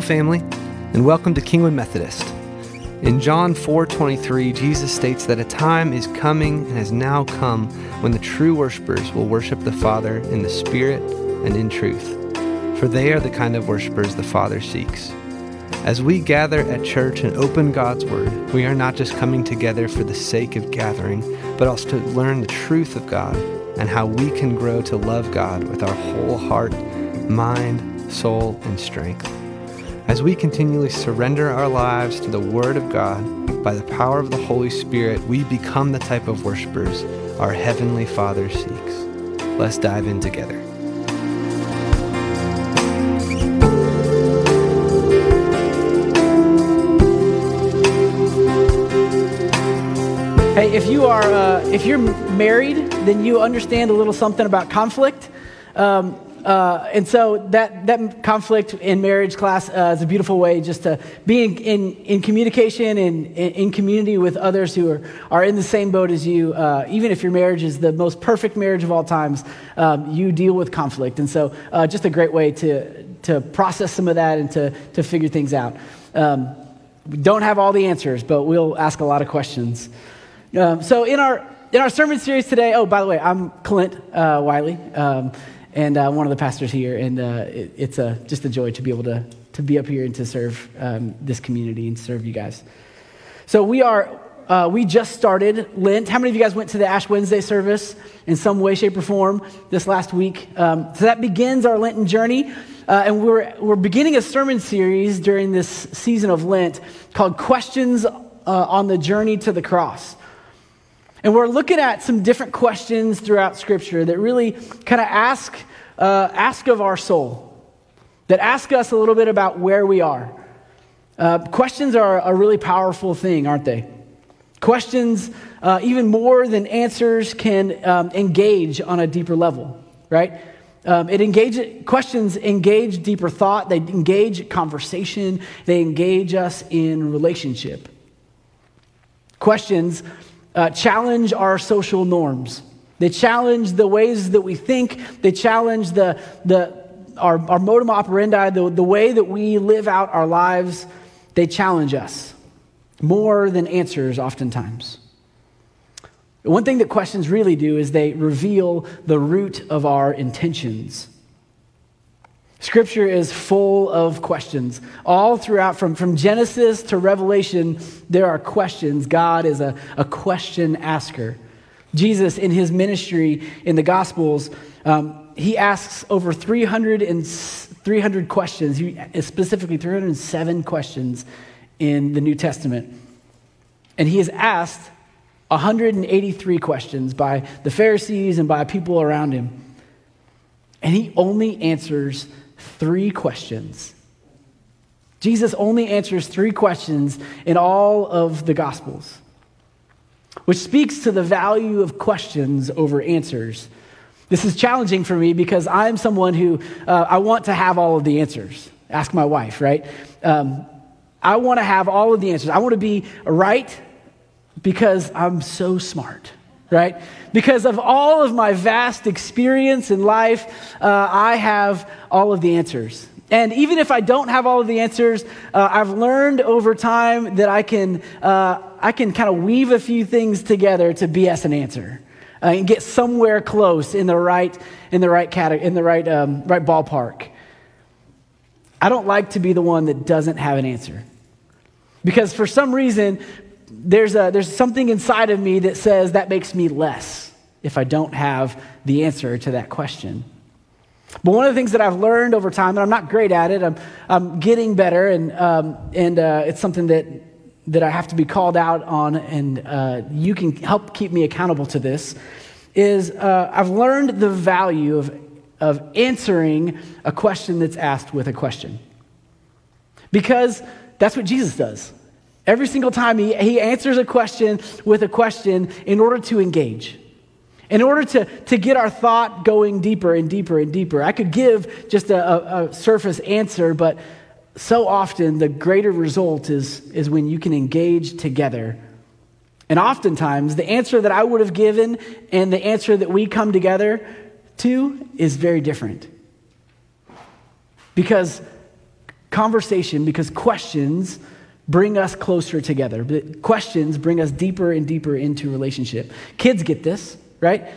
Family, and welcome to Kingwood Methodist. In John 4:23, Jesus states that a time is coming and has now come when the true worshipers will worship the Father in the Spirit and in truth, for they are the kind of worshipers the Father seeks. As we gather at church and open God's Word, we are not just coming together for the sake of gathering, but also to learn the truth of God and how we can grow to love God with our whole heart, mind, soul, and strength. As we continually surrender our lives to the Word of God, by the power of the Holy Spirit, we become the type of worshipers our Heavenly Father seeks. Let's dive in together. Hey, if you are uh, if you're married, then you understand a little something about conflict. Um, uh, and so that, that conflict in marriage class uh, is a beautiful way just to be in, in, in communication and in, in, community with others who are, are in the same boat as you. Uh, even if your marriage is the most perfect marriage of all times, um, you deal with conflict. And so uh, just a great way to, to process some of that and to, to figure things out. Um, we don't have all the answers, but we'll ask a lot of questions. Um, so in our, in our sermon series today, oh, by the way, I'm Clint uh, Wiley. Um, and uh, one of the pastors here. And uh, it, it's a, just a joy to be able to, to be up here and to serve um, this community and serve you guys. So we are, uh, we just started Lent. How many of you guys went to the Ash Wednesday service in some way, shape, or form this last week? Um, so that begins our Lenten journey. Uh, and we're, we're beginning a sermon series during this season of Lent called Questions uh, on the Journey to the Cross. And we're looking at some different questions throughout Scripture that really kind of ask, uh, ask of our soul, that ask us a little bit about where we are. Uh, questions are a really powerful thing, aren't they? Questions, uh, even more than answers, can um, engage on a deeper level, right? Um, it engage, questions engage deeper thought, they engage conversation, they engage us in relationship. Questions uh, challenge our social norms. They challenge the ways that we think. They challenge the, the, our, our modum operandi, the, the way that we live out our lives. They challenge us more than answers, oftentimes. One thing that questions really do is they reveal the root of our intentions. Scripture is full of questions. All throughout, from, from Genesis to Revelation, there are questions. God is a, a question asker. Jesus, in his ministry in the Gospels, um, he asks over 300, and, 300 questions, he, specifically 307 questions in the New Testament. And he is asked 183 questions by the Pharisees and by people around him. And he only answers three questions. Jesus only answers three questions in all of the Gospels, which speaks to the value of questions over answers. This is challenging for me because I'm someone who uh, I want to have all of the answers. Ask my wife, right? Um, I want to have all of the answers. I want to be right because I'm so smart right? Because of all of my vast experience in life, uh, I have all of the answers. And even if I don't have all of the answers, uh, I've learned over time that I can, uh, I can kind of weave a few things together to BS an answer. Uh, and get somewhere close in the right in the right category in the right um, right ballpark. I don't like to be the one that doesn't have an answer, because for some reason there's, a, there's something inside of me that says that makes me less if I don't have the answer to that question. But one of the things that I've learned over time, and I'm not great at it, I'm, I'm getting better, and, um, and uh, it's something that, that I have to be called out on, and uh, you can help keep me accountable to this, is uh, I've learned the value of, of answering a question that's asked with a question. Because that's what Jesus does. Every single time he, he answers a question with a question in order to engage, in order to, to get our thought going deeper and deeper and deeper. I could give just a, a, a surface answer, but so often the greater result is, is when you can engage together. And oftentimes, the answer that I would have given and the answer that we come together to is very different. Because conversation because questions bring us closer together. Questions bring us deeper and deeper into relationship. Kids get this, right?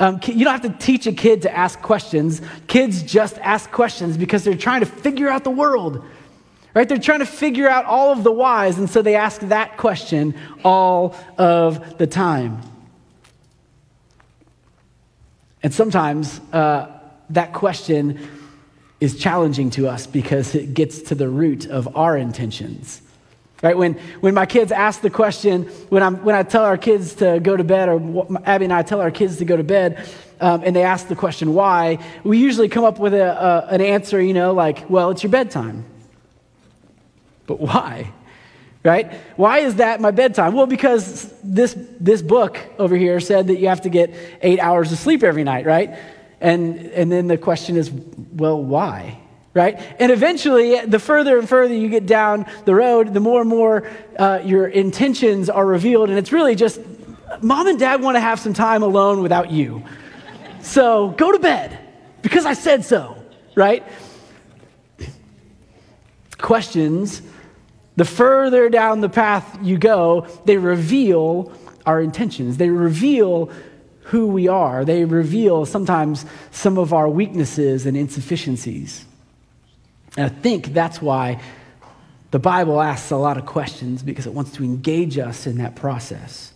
Um, you don't have to teach a kid to ask questions. Kids just ask questions because they're trying to figure out the world, right? They're trying to figure out all of the whys, and so they ask that question all of the time. And sometimes uh, that question is challenging to us because it gets to the root of our intentions. Right? When, when my kids ask the question, when, I'm, when I tell our kids to go to bed, or Abby and I tell our kids to go to bed, um, and they ask the question why, we usually come up with a, a, an answer, you know, like, well, it's your bedtime. But why? Right? Why is that my bedtime? Well, because this, this book over here said that you have to get eight hours of sleep every night, right? And, and then the question is, well, why? Right? And eventually, the further and further you get down the road, the more and more uh, your intentions are revealed. And it's really just mom and dad want to have some time alone without you. So go to bed because I said so, right? Questions, the further down the path you go, they reveal our intentions. They reveal who we are. They reveal sometimes some of our weaknesses and insufficiencies. And I think that's why the Bible asks a lot of questions because it wants to engage us in that process.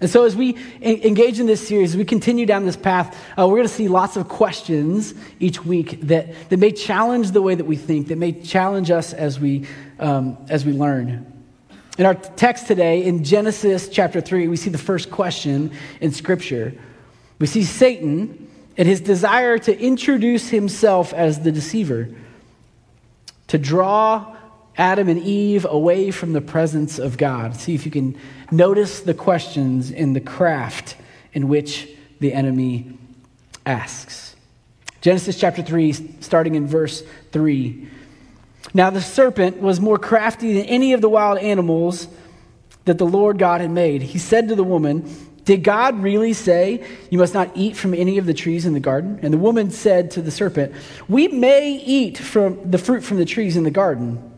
And so, as we engage in this series, we continue down this path, uh, we're going to see lots of questions each week that, that may challenge the way that we think, that may challenge us as we, um, as we learn. In our text today, in Genesis chapter 3, we see the first question in Scripture. We see Satan and his desire to introduce himself as the deceiver to draw Adam and Eve away from the presence of God. See if you can notice the questions in the craft in which the enemy asks. Genesis chapter 3, starting in verse 3. Now the serpent was more crafty than any of the wild animals that the Lord God had made. He said to the woman, did God really say, You must not eat from any of the trees in the garden? And the woman said to the serpent, We may eat from the fruit from the trees in the garden.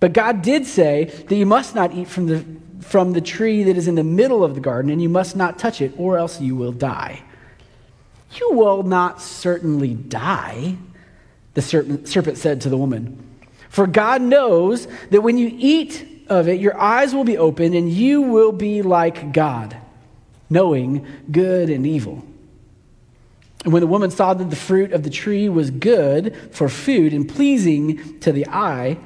But God did say that you must not eat from the, from the tree that is in the middle of the garden, and you must not touch it, or else you will die. You will not certainly die, the serpent, serpent said to the woman. For God knows that when you eat of it, your eyes will be opened, and you will be like God knowing good and evil. And when the woman saw that the fruit of the tree was good for food and pleasing to the eye,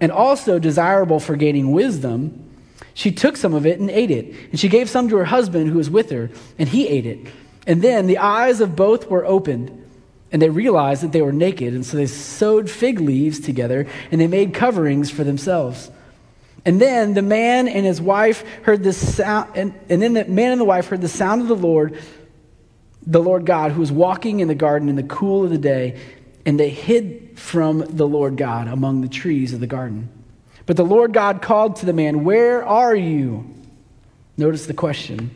and also desirable for gaining wisdom, she took some of it and ate it. And she gave some to her husband who was with her, and he ate it. And then the eyes of both were opened, and they realized that they were naked. And so they sewed fig leaves together, and they made coverings for themselves. And then the man and his wife heard the sound, and, and then the man and the wife heard the sound of the Lord, the Lord God, who was walking in the garden in the cool of the day, and they hid from the Lord God among the trees of the garden. But the Lord God called to the man, Where are you? Notice the question.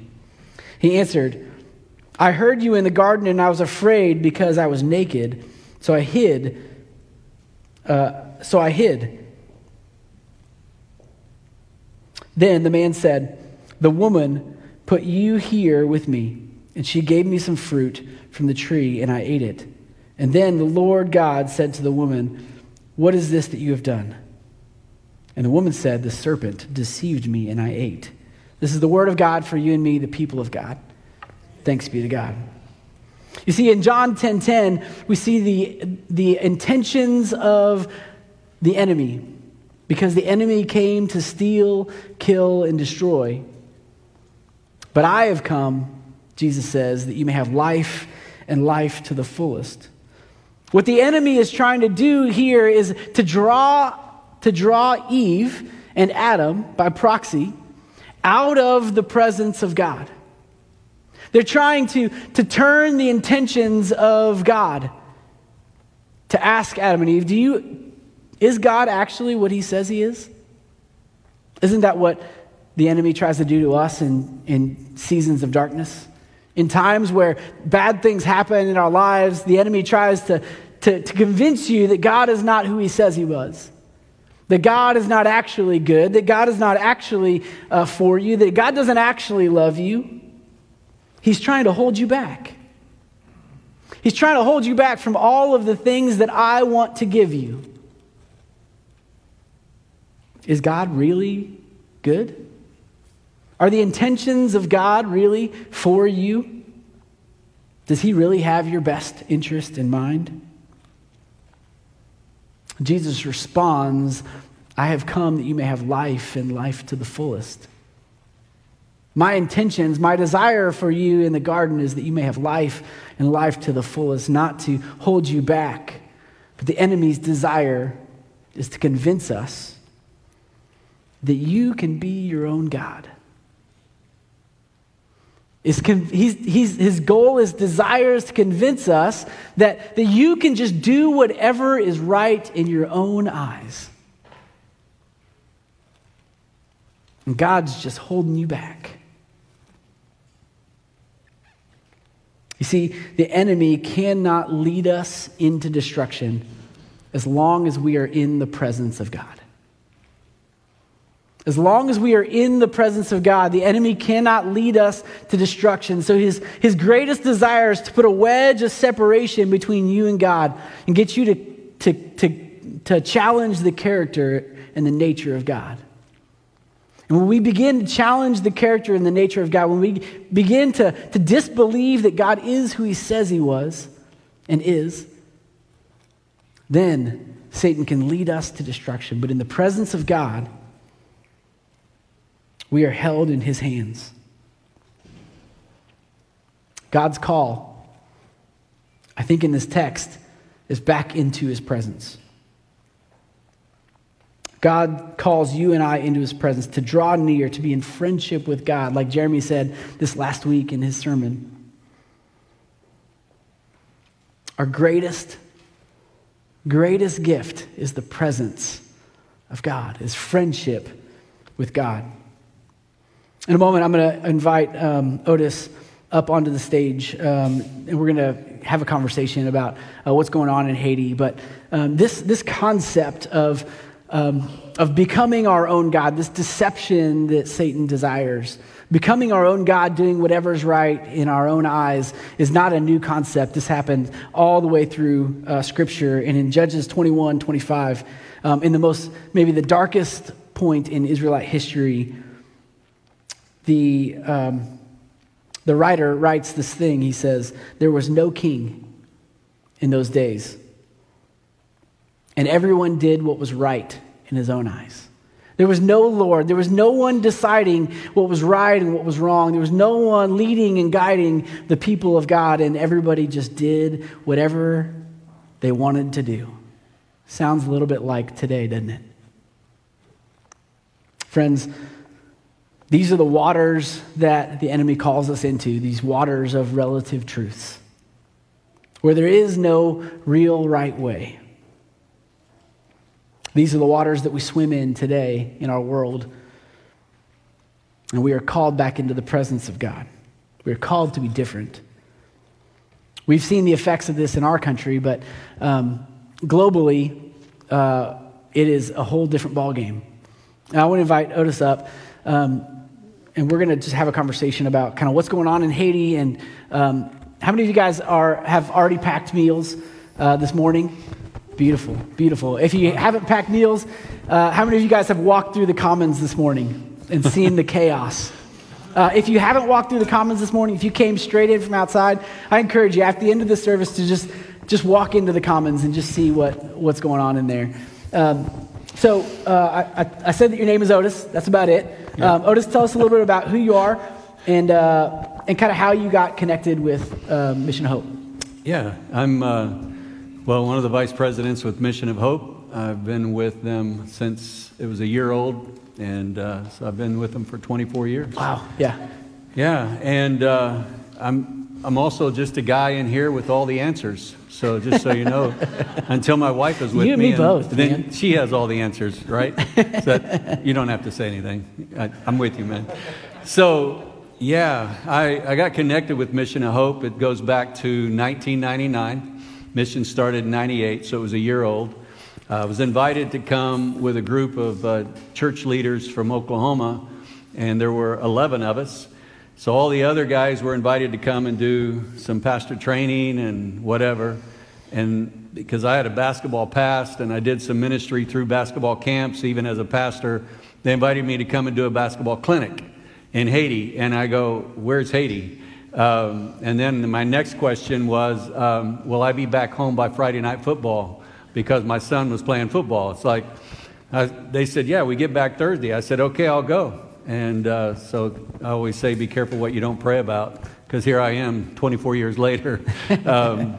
He answered, I heard you in the garden, and I was afraid because I was naked, so I hid. Uh, so I hid. Then the man said, The woman put you here with me, and she gave me some fruit from the tree, and I ate it. And then the Lord God said to the woman, What is this that you have done? And the woman said, The serpent deceived me, and I ate. This is the word of God for you and me, the people of God. Thanks be to God. You see, in John 10:10, 10, 10, we see the, the intentions of the enemy because the enemy came to steal, kill, and destroy. But I have come, Jesus says, that you may have life and life to the fullest. What the enemy is trying to do here is to draw, to draw Eve and Adam by proxy out of the presence of God. They're trying to, to turn the intentions of God to ask Adam and Eve, do you, is God actually what he says he is? Isn't that what the enemy tries to do to us in, in seasons of darkness? In times where bad things happen in our lives, the enemy tries to, to, to convince you that God is not who he says he was. That God is not actually good, that God is not actually uh, for you, that God doesn't actually love you. He's trying to hold you back. He's trying to hold you back from all of the things that I want to give you. Is God really good? Are the intentions of God really for you? Does He really have your best interest in mind? Jesus responds, I have come that you may have life and life to the fullest. My intentions, my desire for you in the garden is that you may have life and life to the fullest, not to hold you back. But the enemy's desire is to convince us that you can be your own God. He's, he's, his goal, his desire is desires to convince us that, that you can just do whatever is right in your own eyes. And God's just holding you back. You see, the enemy cannot lead us into destruction as long as we are in the presence of God. As long as we are in the presence of God, the enemy cannot lead us to destruction. So his, his greatest desire is to put a wedge of separation between you and God and get you to, to, to, to challenge the character and the nature of God. And when we begin to challenge the character and the nature of God, when we begin to, to disbelieve that God is who he says he was and is, then Satan can lead us to destruction. But in the presence of God, we are held in his hands. God's call, I think in this text, is back into his presence. God calls you and I into his presence to draw near, to be in friendship with God, like Jeremy said this last week in his sermon. Our greatest, greatest gift is the presence of God, is friendship with God. In a moment, I'm going to invite um, Otis up onto the stage, um, and we're going to have a conversation about uh, what's going on in Haiti. But um, this, this concept of, um, of becoming our own God, this deception that Satan desires, becoming our own God, doing whatever's right in our own eyes, is not a new concept. This happened all the way through uh, Scripture. And in Judges 21 25, um, in the most, maybe the darkest point in Israelite history, the, um, the writer writes this thing. He says, There was no king in those days, and everyone did what was right in his own eyes. There was no Lord. There was no one deciding what was right and what was wrong. There was no one leading and guiding the people of God, and everybody just did whatever they wanted to do. Sounds a little bit like today, doesn't it? Friends, these are the waters that the enemy calls us into, these waters of relative truths, where there is no real right way. These are the waters that we swim in today in our world. And we are called back into the presence of God. We are called to be different. We've seen the effects of this in our country, but um, globally, uh, it is a whole different ballgame. I want to invite Otis up. Um, and we're going to just have a conversation about kind of what's going on in Haiti. And um, how many of you guys are, have already packed meals uh, this morning? Beautiful, beautiful. If you haven't packed meals, uh, how many of you guys have walked through the commons this morning and seen the chaos? Uh, if you haven't walked through the commons this morning, if you came straight in from outside, I encourage you at the end of the service to just, just walk into the commons and just see what, what's going on in there. Um, so uh, I, I, said that your name is Otis. That's about it. Yeah. Um, Otis, tell us a little bit about who you are and, uh, and kind of how you got connected with uh, Mission of Hope. Yeah, I'm, uh, well, one of the vice presidents with Mission of Hope. I've been with them since it was a year old, and uh, so I've been with them for 24 years. Wow, yeah. Yeah, and uh, I'm, I'm also just a guy in here with all the answers. So just so you know, until my wife is with you me, me both, then man. she has all the answers, right? so you don't have to say anything. I, I'm with you, man. So yeah, I, I got connected with Mission of Hope. It goes back to 1999. Mission started in 98, so it was a year old. Uh, I was invited to come with a group of uh, church leaders from Oklahoma, and there were 11 of us. So all the other guys were invited to come and do some pastor training and whatever. And because I had a basketball past and I did some ministry through basketball camps, even as a pastor, they invited me to come and do a basketball clinic in Haiti. And I go, Where's Haiti? Um, and then my next question was, um, Will I be back home by Friday night football? Because my son was playing football. It's like, I, they said, Yeah, we get back Thursday. I said, Okay, I'll go. And uh, so I always say, Be careful what you don't pray about, because here I am 24 years later. um,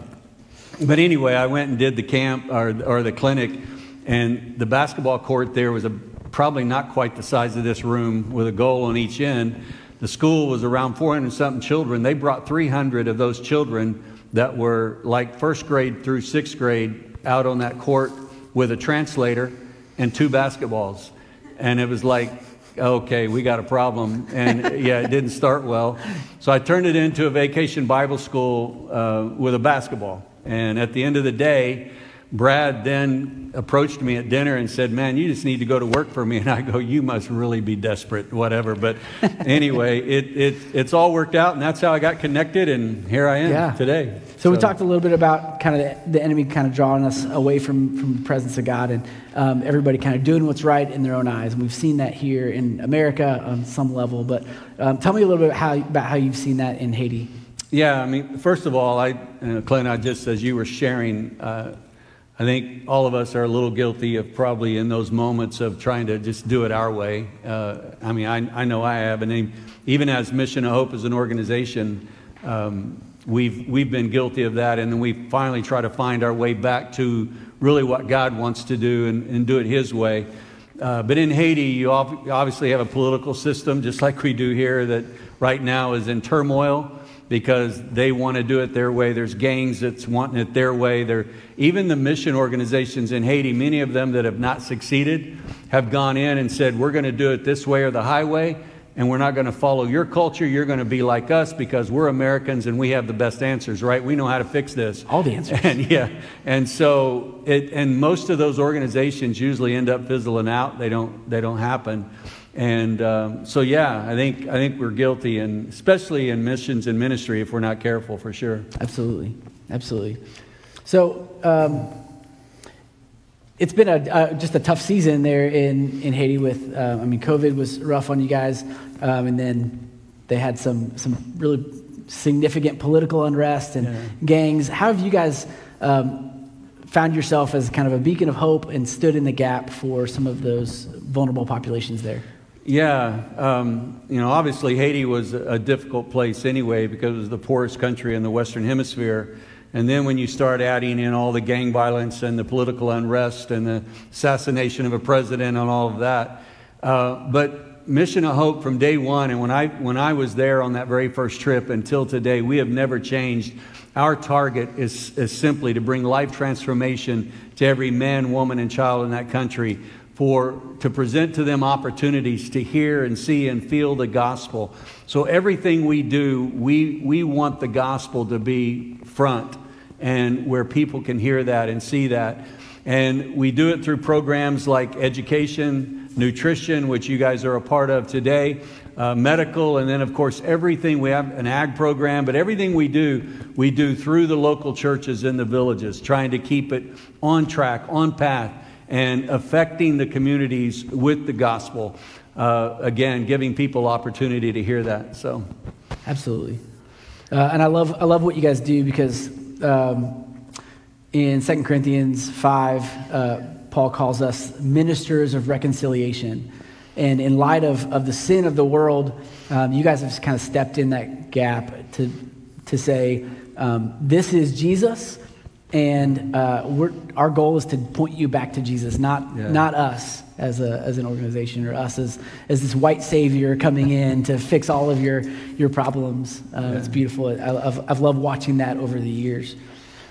but anyway, I went and did the camp or, or the clinic, and the basketball court there was a, probably not quite the size of this room with a goal on each end. The school was around 400 something children. They brought 300 of those children that were like first grade through sixth grade out on that court with a translator and two basketballs. And it was like, okay, we got a problem. And yeah, it didn't start well. So I turned it into a vacation Bible school uh, with a basketball. And at the end of the day, Brad then approached me at dinner and said, Man, you just need to go to work for me. And I go, You must really be desperate, whatever. But anyway, it, it, it's all worked out, and that's how I got connected, and here I am Yeah. today. So, we talked a little bit about kind of the, the enemy kind of drawing us away from, from the presence of God and um, everybody kind of doing what's right in their own eyes. And we've seen that here in America on some level. But um, tell me a little bit how, about how you've seen that in Haiti. Yeah, I mean, first of all, I, uh, Clint, I just, as you were sharing, uh, I think all of us are a little guilty of probably in those moments of trying to just do it our way. Uh, I mean, I, I know I have, and even as Mission of Hope as an organization, um, we've, we've been guilty of that, and then we finally try to find our way back to really what God wants to do and, and do it His way. Uh, but in Haiti, you obviously have a political system, just like we do here, that right now is in turmoil because they want to do it their way. There's gangs that's wanting it their way. There, even the mission organizations in Haiti, many of them that have not succeeded, have gone in and said, "We're going to do it this way or the highway." And we're not going to follow your culture. You're going to be like us because we're Americans and we have the best answers, right? We know how to fix this. All the answers. And yeah, and so it, and most of those organizations usually end up fizzling out. They don't. They don't happen. And um, so, yeah, I think I think we're guilty, and especially in missions and ministry, if we're not careful, for sure. Absolutely. Absolutely. So, um, it's been a, uh, just a tough season there in, in Haiti with, uh, I mean, COVID was rough on you guys, um, and then they had some, some really significant political unrest and Yeah. gangs. How have you guys um, found yourself as kind of a beacon of hope and stood in the gap for some of those vulnerable populations there? Yeah, um, you know, obviously Haiti was a difficult place anyway because it was the poorest country in the Western Hemisphere. And then when you start adding in all the gang violence and the political unrest and the assassination of a president and all of that. Uh, but Mission of Hope from day one, and when I, when I was there on that very first trip until today, we have never changed. Our target is, is simply to bring life transformation to every man, woman, and child in that country for to present to them opportunities to hear and see and feel the gospel. So everything we do, we we want the gospel to be front and where people can hear that and see that. And we do it through programs like education, nutrition, which you guys are a part of today, uh, medical, and then, of course, everything. We have an ag program, but everything we do, we do through the local churches in the villages, trying to keep it on track, on path, and affecting the communities with the gospel. Uh, again, giving people opportunity to hear that. So, Absolutely. Uh, and I love, I love what you guys do because um, in 2 Corinthians 5, uh, Paul calls us ministers of reconciliation. And in light of, of the sin of the world, um, you guys have kind of stepped in that gap to, to say, um, this is Jesus, and uh, we're, our goal is to point you back to Jesus, not, Yeah. not us as, a, as an organization or us as, as this white savior coming in to fix all of your, your problems. Uh, It's beautiful. I, I've, I've loved watching that over the years.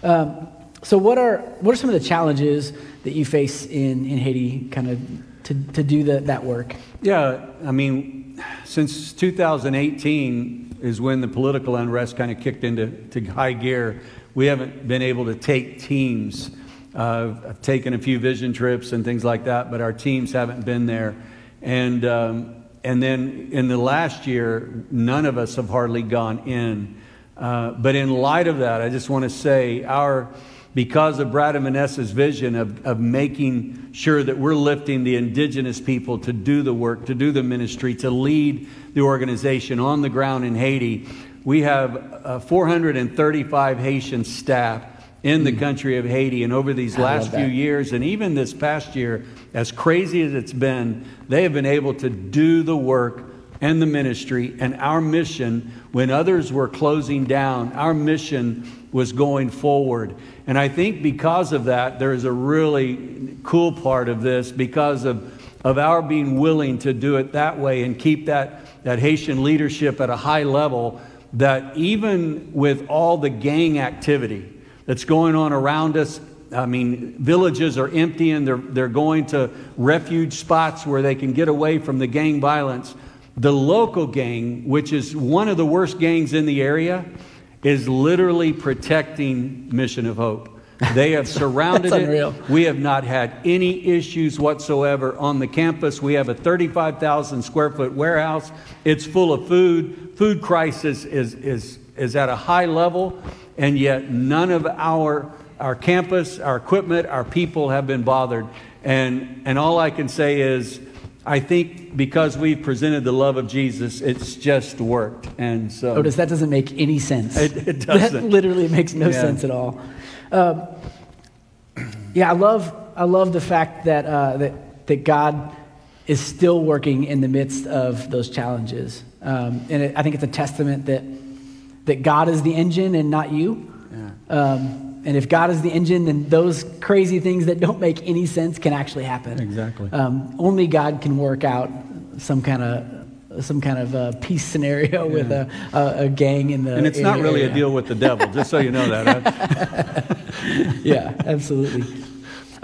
Um, so, what are, what are some of the challenges that you face in, in Haiti? Kind of to, to do the, that work? Yeah, I mean, since 2018 is when the political unrest kind of kicked into to high gear, we haven't been able to take teams. Uh, I've taken a few vision trips and things like that, but our teams haven't been there. And, um, and then in the last year, none of us have hardly gone in. Uh, but in light of that, I just want to say our because of Brad and Vanessa's vision of, of making sure that we're lifting the indigenous people to do the work, to do the ministry, to lead the organization on the ground in Haiti, we have uh, 435 Haitian staff in the mm. country of Haiti. And over these last few years, and even this past year, as crazy as it's been, they have been able to do the work and the ministry and our mission when others were closing down. Our mission was going forward. And I think because of that, there is a really cool part of this because of, of our being willing to do it that way and keep that, that Haitian leadership at a high level. That even with all the gang activity that's going on around us, I mean, villages are emptying, they're, they're going to refuge spots where they can get away from the gang violence. The local gang, which is one of the worst gangs in the area, is literally protecting Mission of Hope. They have surrounded it. We have not had any issues whatsoever on the campus. We have a 35,000 square foot warehouse. It's full of food. Food crisis is, is, is at a high level, and yet none of our, our campus, our equipment, our people have been bothered. And, and all I can say is, I think because we've presented the love of Jesus, it's just worked. And so. Otis, that doesn't make any sense. It, it doesn't. That literally makes no yeah. sense at all. Um, yeah, I love, I love the fact that, uh, that, that God is still working in the midst of those challenges. Um, and it, I think it's a testament that, that God is the engine and not you. Yeah. Um, and if God is the engine, then those crazy things that don't make any sense can actually happen. Exactly. Um, only God can work out some kind of some kind of a peace scenario yeah. with a, a, a, gang in the. And it's not really area. a deal with the devil, just so you know that. yeah, absolutely.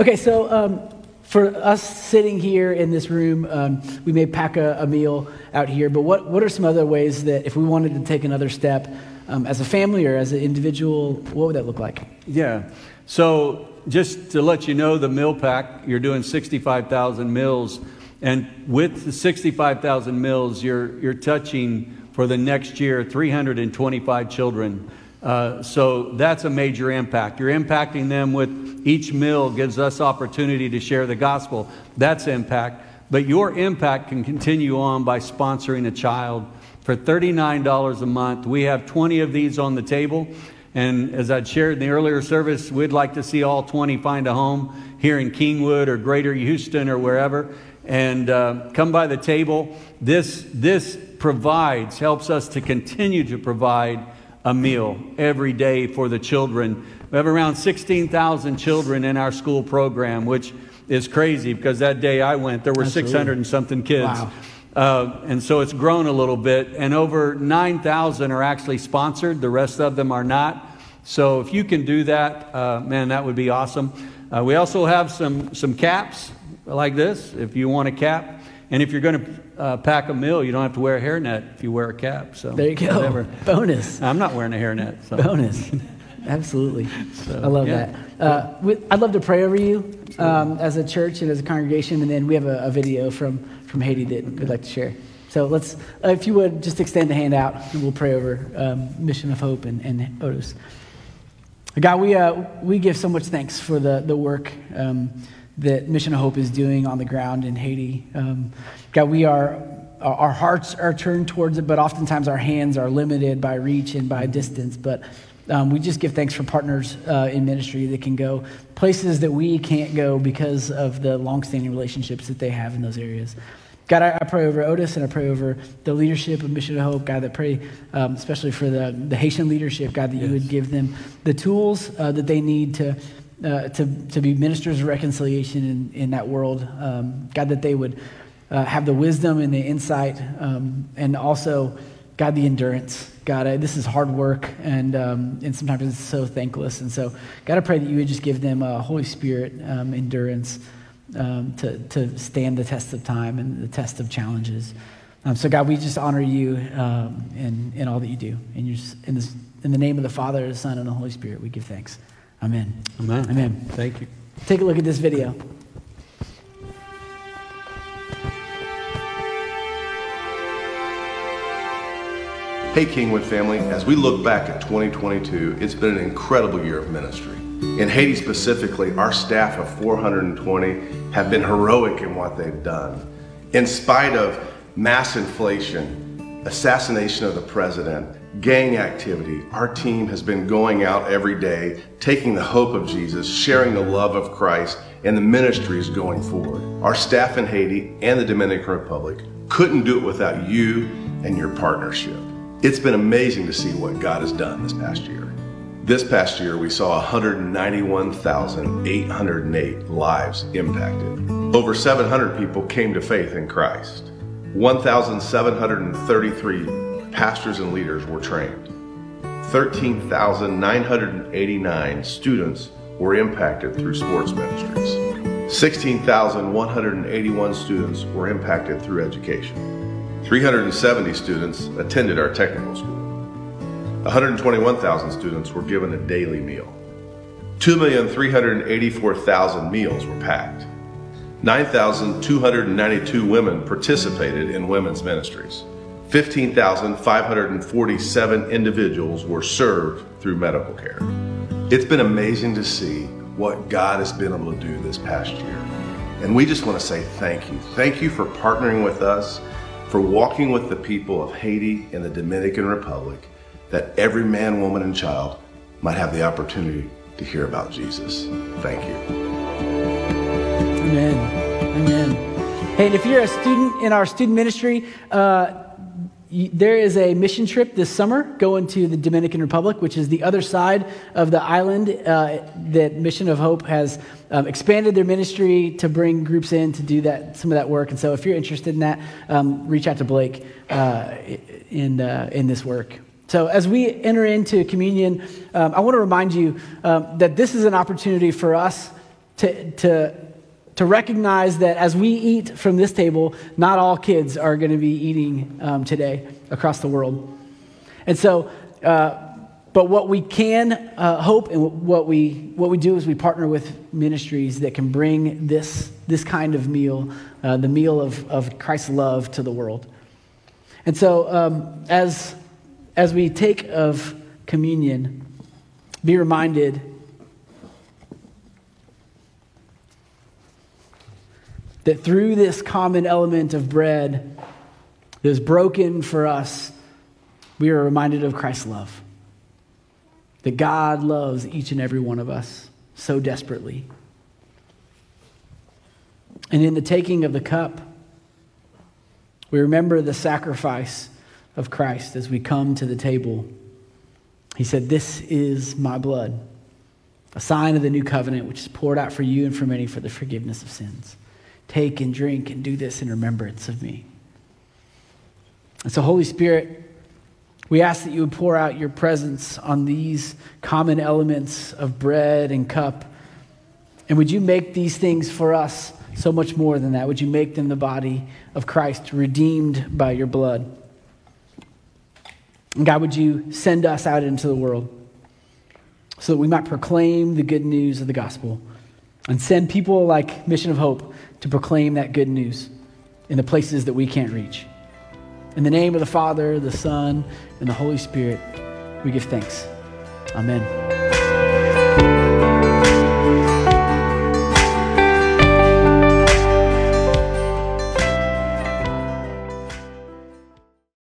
Okay, so um, for us sitting here in this room, um, we may pack a, a, meal out here, but what, what are some other ways that if we wanted to take another step, um, as a family or as an individual, what would that look like? Yeah. So just to let you know, the mill pack, you're doing 65,000 mills. And with the 65,000 mills, you're, you're touching for the next year 325 children. Uh, so that's a major impact. You're impacting them with each mill gives us opportunity to share the gospel. That's impact. But your impact can continue on by sponsoring a child for $39 a month. We have 20 of these on the table. And as I'd shared in the earlier service, we'd like to see all 20 find a home here in Kingwood or Greater Houston or wherever and uh, come by the table. This, this provides, helps us to continue to provide a meal every day for the children. We have around 16,000 children in our school program, which is crazy because that day I went, there were Absolutely. 600 and something kids. Wow. Uh, and so it's grown a little bit. And over 9,000 are actually sponsored, the rest of them are not. So if you can do that, uh, man, that would be awesome. Uh, we also have some, some caps like this if you want a cap. And if you're going to uh, pack a meal, you don't have to wear a hairnet if you wear a cap. So there you go. Whatever. Bonus. I'm not wearing a hairnet. So. Bonus. Absolutely. So, I love yeah. that. Uh, we, I'd love to pray over you um, as a church and as a congregation, and then we have a, a video from from Haiti that we'd like to share. So let's, uh, if you would, just extend a hand out and we'll pray over um, Mission of Hope and, and Otis. God, we, uh, we give so much thanks for the, the work um, that Mission of Hope is doing on the ground in Haiti. Um, God, we are, our hearts are turned towards it, but oftentimes our hands are limited by reach and by distance. But um, we just give thanks for partners uh, in ministry that can go places that we can't go because of the longstanding relationships that they have in those areas. God, I, I, pray over Otis and I pray over the leadership of Mission of Hope. God, I pray um, especially for the, the Haitian leadership, God, that yes. you would give them the tools uh, that they need to, uh, to, to be ministers of reconciliation in, in that world. Um, God, that they would uh, have the wisdom and the insight um, and also, God, the endurance. God, I, this is hard work and, um, and sometimes it's so thankless. And so, God, I pray that you would just give them a Holy Spirit um, endurance um, to, to stand the test of time and the test of challenges. Um, so, God, we just honor you um, in, in all that you do. In, your, in, this, in the name of the Father, the Son, and the Holy Spirit, we give thanks. Amen. Amen. Amen. Thank you. Take a look at this video. Hey, Kingwood family, as we look back at 2022, it's been an incredible year of ministry. In Haiti specifically, our staff of 420 have been heroic in what they've done. In spite of mass inflation, assassination of the president, gang activity, our team has been going out every day, taking the hope of Jesus, sharing the love of Christ, and the ministry is going forward. Our staff in Haiti and the Dominican Republic couldn't do it without you and your partnership. It's been amazing to see what God has done this past year. This past year, we saw 191,808 lives impacted. Over 700 people came to faith in Christ. 1,733 pastors and leaders were trained. 13,989 students were impacted through sports ministries. 16,181 students were impacted through education. 370 students attended our technical school. 121,000 students were given a daily meal. 2,384,000 meals were packed. 9,292 women participated in women's ministries. 15,547 individuals were served through medical care. It's been amazing to see what God has been able to do this past year. And we just want to say thank you. Thank you for partnering with us for walking with the people of Haiti and the Dominican Republic, that every man, woman, and child might have the opportunity to hear about Jesus. Thank you. Amen. Amen. Hey, and if you're a student in our student ministry, uh, there is a mission trip this summer going to the Dominican Republic, which is the other side of the island uh, that Mission of Hope has um, expanded their ministry to bring groups in to do that some of that work. And so, if you're interested in that, um, reach out to Blake uh, in uh, in this work. So, as we enter into communion, um, I want to remind you um, that this is an opportunity for us to to to recognize that as we eat from this table, not all kids are going to be eating um, today across the world. And so, uh, but what we can uh, hope and what we, what we do is we partner with ministries that can bring this, this kind of meal, uh, the meal of, of Christ's love to the world. And so, um, as, as we take of communion, be reminded that through this common element of bread that is broken for us, we are reminded of Christ's love. That God loves each and every one of us so desperately. And in the taking of the cup, we remember the sacrifice of Christ as we come to the table. He said, This is my blood, a sign of the new covenant, which is poured out for you and for many for the forgiveness of sins. Take and drink and do this in remembrance of me. And so, Holy Spirit, we ask that you would pour out your presence on these common elements of bread and cup. And would you make these things for us so much more than that? Would you make them the body of Christ, redeemed by your blood? And God, would you send us out into the world so that we might proclaim the good news of the gospel and send people like Mission of Hope to proclaim that good news in the places that we can't reach. In the name of the Father, the Son, and the Holy Spirit, we give thanks. Amen.